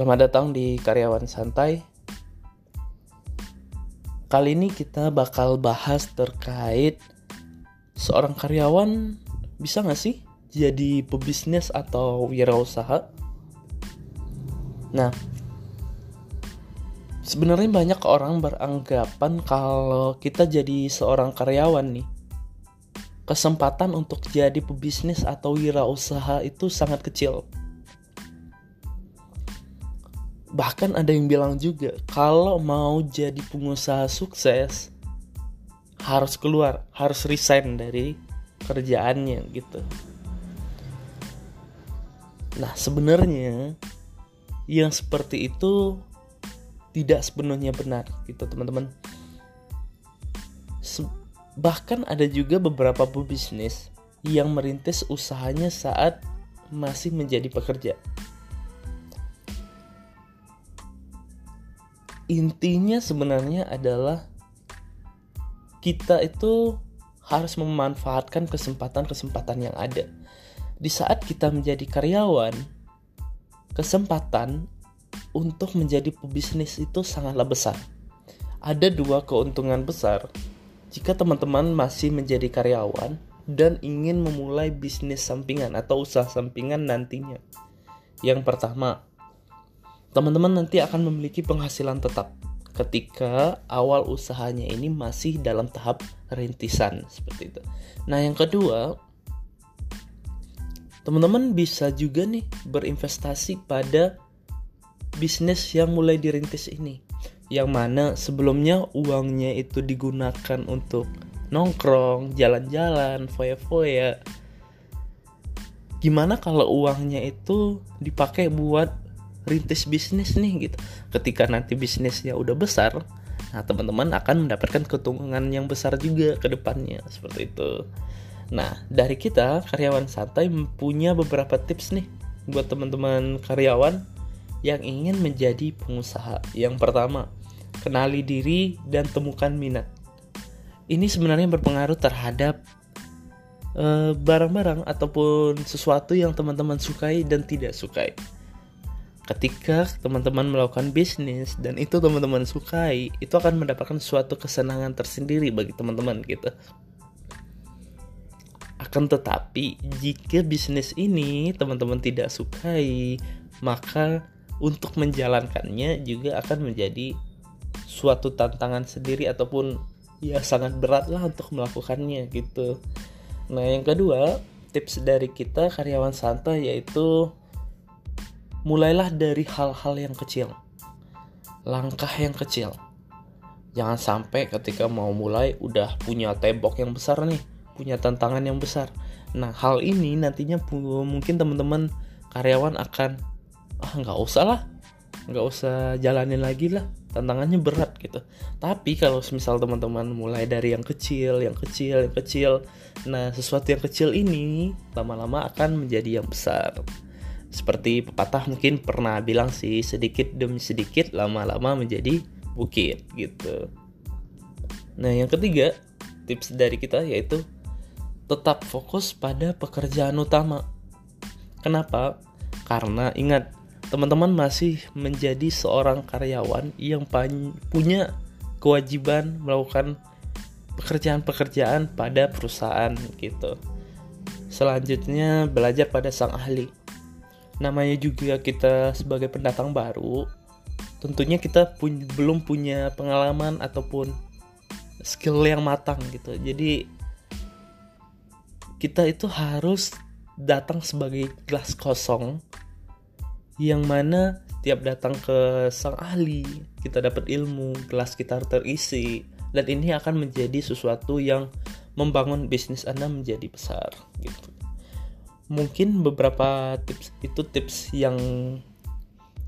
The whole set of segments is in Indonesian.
Selamat datang di Karyawan Santai. Kali ini kita bakal bahas terkait seorang karyawan bisa nggak sih jadi pebisnis atau wirausaha? Nah, sebenarnya banyak orang beranggapan kalau kita jadi seorang karyawan nih, kesempatan untuk jadi pebisnis atau wirausaha itu sangat kecil bahkan ada yang bilang juga kalau mau jadi pengusaha sukses harus keluar harus resign dari kerjaannya gitu. Nah sebenarnya yang seperti itu tidak sepenuhnya benar gitu teman-teman. Bahkan ada juga beberapa pebisnis yang merintis usahanya saat masih menjadi pekerja intinya sebenarnya adalah kita itu harus memanfaatkan kesempatan-kesempatan yang ada. Di saat kita menjadi karyawan, kesempatan untuk menjadi pebisnis itu sangatlah besar. Ada dua keuntungan besar jika teman-teman masih menjadi karyawan dan ingin memulai bisnis sampingan atau usaha sampingan nantinya. Yang pertama, teman-teman nanti akan memiliki penghasilan tetap ketika awal usahanya ini masih dalam tahap rintisan seperti itu. Nah, yang kedua, teman-teman bisa juga nih berinvestasi pada bisnis yang mulai dirintis ini. Yang mana sebelumnya uangnya itu digunakan untuk nongkrong, jalan-jalan, foya-foya. Gimana kalau uangnya itu dipakai buat rintis bisnis nih gitu. Ketika nanti bisnisnya udah besar, nah teman-teman akan mendapatkan keuntungan yang besar juga ke depannya seperti itu. Nah, dari kita karyawan santai punya beberapa tips nih buat teman-teman karyawan yang ingin menjadi pengusaha. Yang pertama, kenali diri dan temukan minat. Ini sebenarnya berpengaruh terhadap eh, barang-barang uh, ataupun sesuatu yang teman-teman sukai dan tidak sukai ketika teman-teman melakukan bisnis dan itu teman-teman sukai itu akan mendapatkan suatu kesenangan tersendiri bagi teman-teman gitu. Akan tetapi jika bisnis ini teman-teman tidak sukai maka untuk menjalankannya juga akan menjadi suatu tantangan sendiri ataupun ya sangat berat lah untuk melakukannya gitu. Nah yang kedua tips dari kita karyawan santai yaitu mulailah dari hal-hal yang kecil. Langkah yang kecil. Jangan sampai ketika mau mulai udah punya tembok yang besar nih, punya tantangan yang besar. Nah, hal ini nantinya mungkin teman-teman karyawan akan ah nggak usah lah, nggak usah jalanin lagi lah, tantangannya berat gitu. Tapi kalau misal teman-teman mulai dari yang kecil, yang kecil, yang kecil, nah sesuatu yang kecil ini lama-lama akan menjadi yang besar seperti pepatah mungkin pernah bilang sih sedikit demi sedikit lama-lama menjadi bukit gitu. Nah, yang ketiga, tips dari kita yaitu tetap fokus pada pekerjaan utama. Kenapa? Karena ingat, teman-teman masih menjadi seorang karyawan yang punya kewajiban melakukan pekerjaan-pekerjaan pada perusahaan gitu. Selanjutnya belajar pada sang ahli namanya juga kita sebagai pendatang baru tentunya kita pun belum punya pengalaman ataupun skill yang matang gitu. Jadi kita itu harus datang sebagai gelas kosong yang mana tiap datang ke sang ahli kita dapat ilmu gelas kita terisi dan ini akan menjadi sesuatu yang membangun bisnis anda menjadi besar gitu mungkin beberapa tips itu tips yang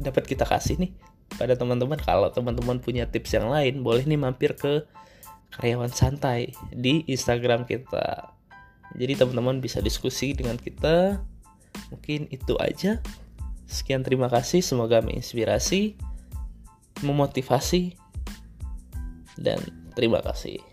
dapat kita kasih nih pada teman-teman. Kalau teman-teman punya tips yang lain boleh nih mampir ke karyawan santai di Instagram kita. Jadi teman-teman bisa diskusi dengan kita. Mungkin itu aja. Sekian terima kasih. Semoga menginspirasi memotivasi dan terima kasih